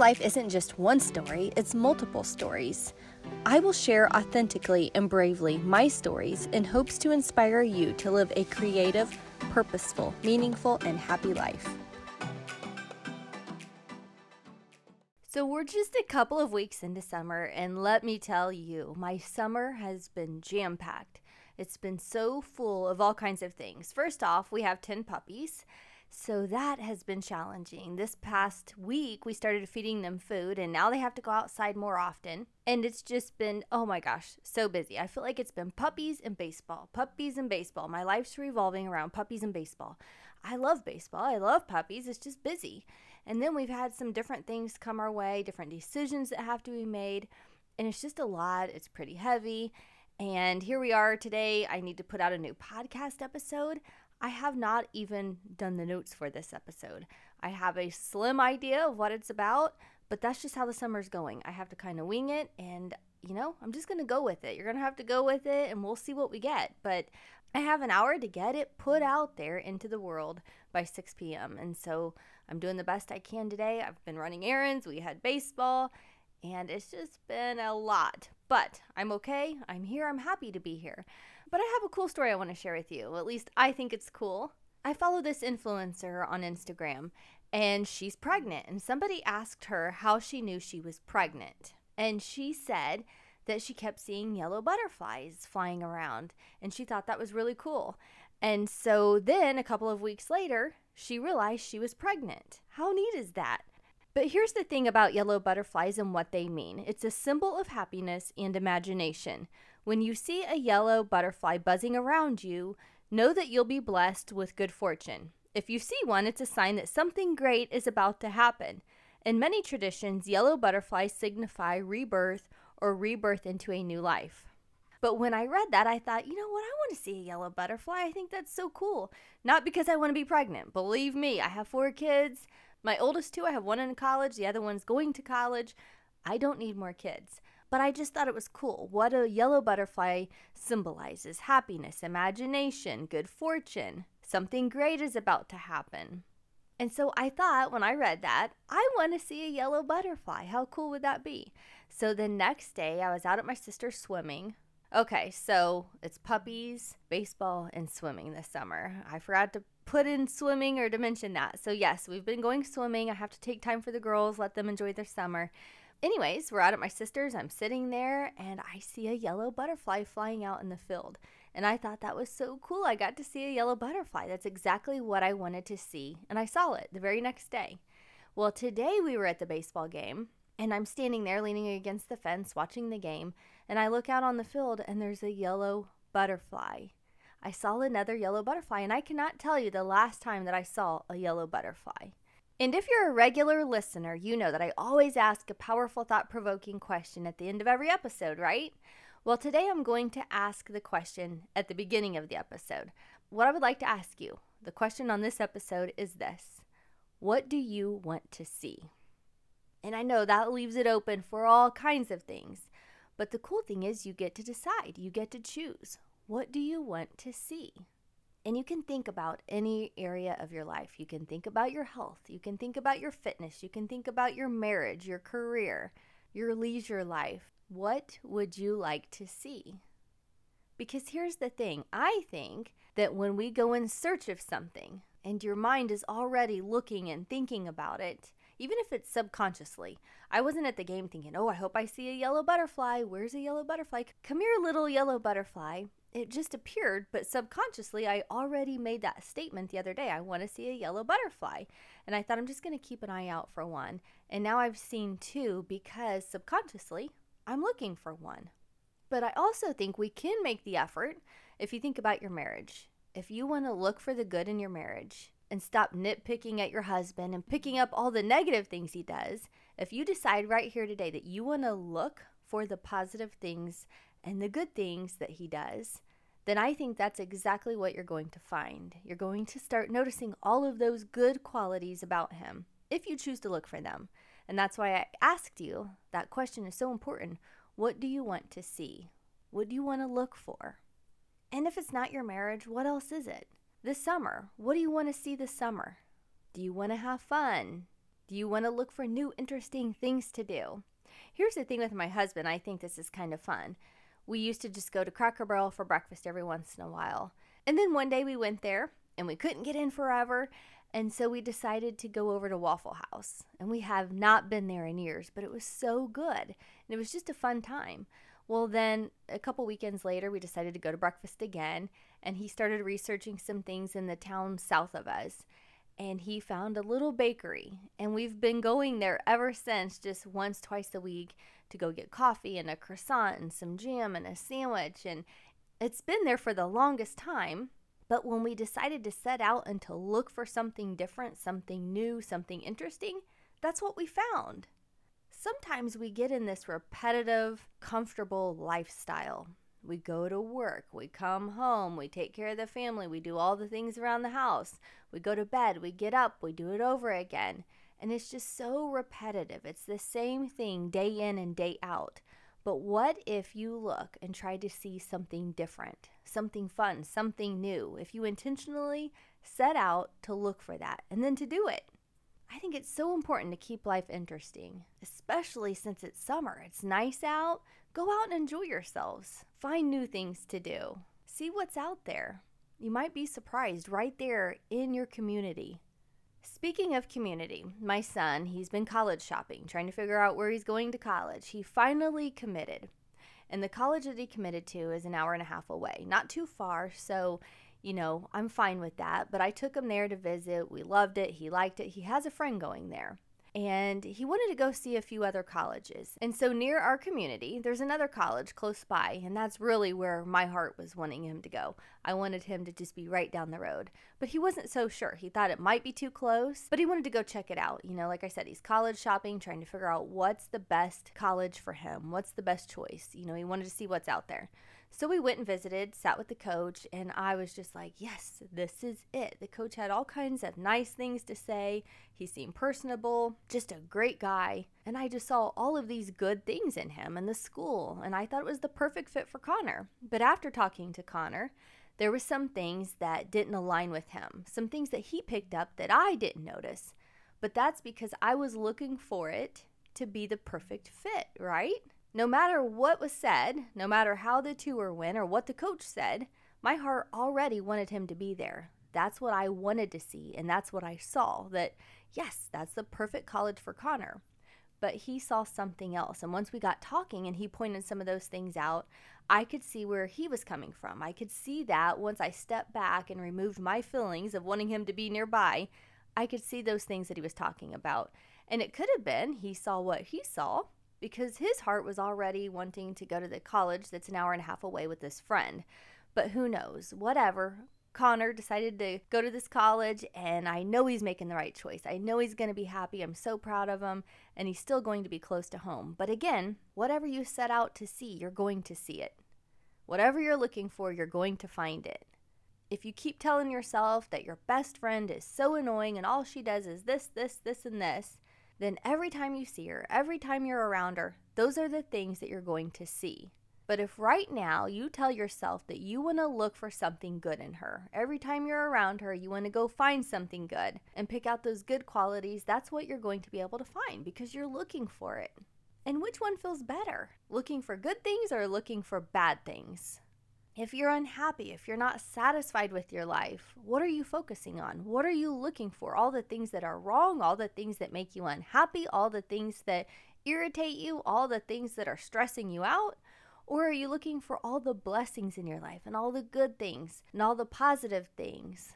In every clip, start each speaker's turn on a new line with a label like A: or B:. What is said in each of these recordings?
A: life isn't just one story, it's multiple stories. I will share authentically and bravely my stories in hopes to inspire you to live a creative, purposeful, meaningful, and happy life. So, we're just a couple of weeks into summer, and let me tell you, my summer has been jam packed. It's been so full of all kinds of things. First off, we have 10 puppies. So that has been challenging. This past week, we started feeding them food, and now they have to go outside more often. And it's just been, oh my gosh, so busy. I feel like it's been puppies and baseball, puppies and baseball. My life's revolving around puppies and baseball. I love baseball, I love puppies. It's just busy. And then we've had some different things come our way, different decisions that have to be made. And it's just a lot. It's pretty heavy. And here we are today. I need to put out a new podcast episode. I have not even done the notes for this episode. I have a slim idea of what it's about, but that's just how the summer's going. I have to kind of wing it and you know, I'm just going to go with it. You're going to have to go with it and we'll see what we get. But I have an hour to get it put out there into the world by 6 p.m. And so I'm doing the best I can today. I've been running errands, we had baseball, and it's just been a lot. But I'm okay. I'm here. I'm happy to be here. But I have a cool story I want to share with you. At least I think it's cool. I follow this influencer on Instagram and she's pregnant. And somebody asked her how she knew she was pregnant. And she said that she kept seeing yellow butterflies flying around. And she thought that was really cool. And so then a couple of weeks later, she realized she was pregnant. How neat is that? But here's the thing about yellow butterflies and what they mean it's a symbol of happiness and imagination. When you see a yellow butterfly buzzing around you, know that you'll be blessed with good fortune. If you see one, it's a sign that something great is about to happen. In many traditions, yellow butterflies signify rebirth or rebirth into a new life. But when I read that, I thought, you know what? I want to see a yellow butterfly. I think that's so cool. Not because I want to be pregnant. Believe me, I have four kids. My oldest two, I have one in college, the other one's going to college. I don't need more kids. But I just thought it was cool. What a yellow butterfly symbolizes happiness, imagination, good fortune. Something great is about to happen. And so I thought when I read that, I want to see a yellow butterfly. How cool would that be? So the next day, I was out at my sister's swimming. Okay, so it's puppies, baseball, and swimming this summer. I forgot to put in swimming or to mention that. So, yes, we've been going swimming. I have to take time for the girls, let them enjoy their summer. Anyways, we're out at my sister's. I'm sitting there and I see a yellow butterfly flying out in the field. And I thought that was so cool. I got to see a yellow butterfly. That's exactly what I wanted to see. And I saw it the very next day. Well, today we were at the baseball game and I'm standing there leaning against the fence watching the game. And I look out on the field and there's a yellow butterfly. I saw another yellow butterfly, and I cannot tell you the last time that I saw a yellow butterfly. And if you're a regular listener, you know that I always ask a powerful, thought provoking question at the end of every episode, right? Well, today I'm going to ask the question at the beginning of the episode. What I would like to ask you, the question on this episode is this What do you want to see? And I know that leaves it open for all kinds of things. But the cool thing is, you get to decide, you get to choose. What do you want to see? And you can think about any area of your life. You can think about your health. You can think about your fitness. You can think about your marriage, your career, your leisure life. What would you like to see? Because here's the thing I think that when we go in search of something and your mind is already looking and thinking about it, even if it's subconsciously. I wasn't at the game thinking, oh, I hope I see a yellow butterfly. Where's a yellow butterfly? Come here, little yellow butterfly it just appeared, but subconsciously, I already made that statement the other day. I want to see a yellow butterfly. And I thought I'm just going to keep an eye out for one. And now I've seen two because subconsciously, I'm looking for one. But I also think we can make the effort if you think about your marriage. If you want to look for the good in your marriage and stop nitpicking at your husband and picking up all the negative things he does, if you decide right here today that you want to look for the positive things and the good things that he does, then I think that's exactly what you're going to find. You're going to start noticing all of those good qualities about him if you choose to look for them. And that's why I asked you that question is so important. What do you want to see? What do you want to look for? And if it's not your marriage, what else is it? This summer, what do you want to see this summer? Do you want to have fun? Do you want to look for new, interesting things to do? Here's the thing with my husband I think this is kind of fun. We used to just go to Cracker Barrel for breakfast every once in a while. And then one day we went there and we couldn't get in forever. And so we decided to go over to Waffle House. And we have not been there in years, but it was so good. And it was just a fun time. Well, then a couple weekends later, we decided to go to breakfast again. And he started researching some things in the town south of us. And he found a little bakery. And we've been going there ever since, just once, twice a week to go get coffee and a croissant and some jam and a sandwich. And it's been there for the longest time. But when we decided to set out and to look for something different, something new, something interesting, that's what we found. Sometimes we get in this repetitive, comfortable lifestyle. We go to work, we come home, we take care of the family, we do all the things around the house. We go to bed, we get up, we do it over again. And it's just so repetitive. It's the same thing day in and day out. But what if you look and try to see something different, something fun, something new? If you intentionally set out to look for that and then to do it. I think it's so important to keep life interesting, especially since it's summer. It's nice out. Go out and enjoy yourselves. Find new things to do. See what's out there. You might be surprised right there in your community. Speaking of community, my son, he's been college shopping, trying to figure out where he's going to college. He finally committed. And the college that he committed to is an hour and a half away, not too far. So, you know, I'm fine with that. But I took him there to visit. We loved it. He liked it. He has a friend going there and he wanted to go see a few other colleges. And so near our community, there's another college close by, and that's really where my heart was wanting him to go. I wanted him to just be right down the road. But he wasn't so sure. He thought it might be too close, but he wanted to go check it out. You know, like I said, he's college shopping, trying to figure out what's the best college for him, what's the best choice. You know, he wanted to see what's out there. So we went and visited, sat with the coach, and I was just like, yes, this is it. The coach had all kinds of nice things to say. He seemed personable, just a great guy. And I just saw all of these good things in him and the school, and I thought it was the perfect fit for Connor. But after talking to Connor, there were some things that didn't align with him, some things that he picked up that I didn't notice. But that's because I was looking for it to be the perfect fit, right? No matter what was said, no matter how the tour went or what the coach said, my heart already wanted him to be there. That's what I wanted to see, and that's what I saw that, yes, that's the perfect college for Connor. But he saw something else. And once we got talking and he pointed some of those things out, I could see where he was coming from. I could see that once I stepped back and removed my feelings of wanting him to be nearby, I could see those things that he was talking about. And it could have been he saw what he saw because his heart was already wanting to go to the college that's an hour and a half away with this friend. But who knows? Whatever. Connor decided to go to this college, and I know he's making the right choice. I know he's going to be happy. I'm so proud of him, and he's still going to be close to home. But again, whatever you set out to see, you're going to see it. Whatever you're looking for, you're going to find it. If you keep telling yourself that your best friend is so annoying and all she does is this, this, this, and this, then every time you see her, every time you're around her, those are the things that you're going to see. But if right now you tell yourself that you want to look for something good in her, every time you're around her, you want to go find something good and pick out those good qualities, that's what you're going to be able to find because you're looking for it. And which one feels better? Looking for good things or looking for bad things? If you're unhappy, if you're not satisfied with your life, what are you focusing on? What are you looking for? All the things that are wrong, all the things that make you unhappy, all the things that irritate you, all the things that are stressing you out? Or are you looking for all the blessings in your life and all the good things and all the positive things?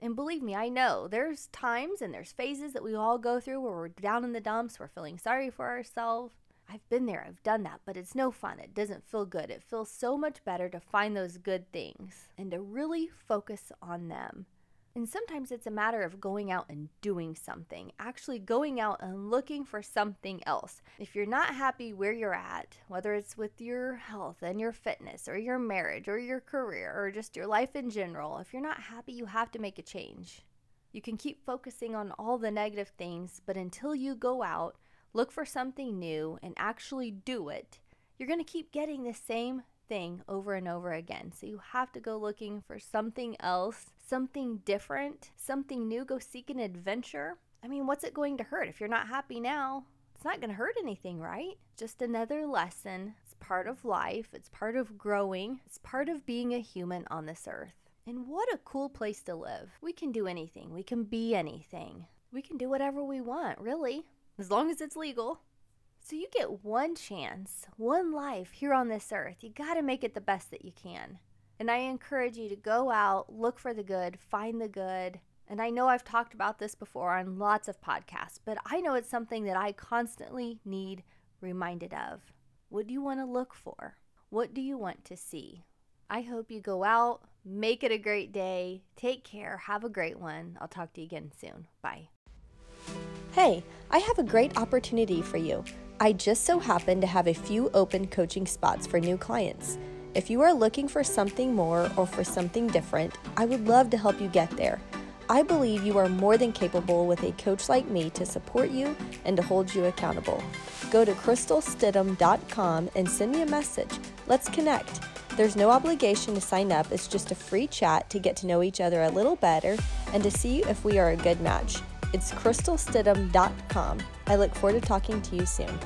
A: And believe me, I know there's times and there's phases that we all go through where we're down in the dumps, we're feeling sorry for ourselves. I've been there, I've done that, but it's no fun. It doesn't feel good. It feels so much better to find those good things and to really focus on them. And sometimes it's a matter of going out and doing something, actually going out and looking for something else. If you're not happy where you're at, whether it's with your health and your fitness or your marriage or your career or just your life in general, if you're not happy, you have to make a change. You can keep focusing on all the negative things, but until you go out look for something new, and actually do it, you're going to keep getting the same thing over and over again. So you have to go looking for something else, something different, something new. Go seek an adventure. I mean, what's it going to hurt? If you're not happy now, it's not going to hurt anything, right? Just another lesson. It's part of life, it's part of growing, it's part of being a human on this earth. And what a cool place to live. We can do anything, we can be anything, we can do whatever we want, really, as long as it's legal. So you get one chance, one life here on this earth. You got to make it the best that you can. And I encourage you to go out, look for the good, find the good. And I know I've talked about this before on lots of podcasts, but I know it's something that I constantly need reminded of. What do you want to look for? What do you want to see? I hope you go out, make it a great day, take care, have a great one. I'll talk to you again soon. Bye.
B: Hey, I have a great opportunity for you. I just so happen to have a few open coaching spots for new clients. If you are looking for something more or for something different, I would love to help you get there. I believe you are more than capable with a coach like me to support you and to hold you accountable. Go to crystalstidham.com and send me a message. Let's connect. There's no obligation to sign up, it's just a free chat to get to know each other a little better and to see if we are a good match. It's crystalstidham.com. I look forward to talking to you soon.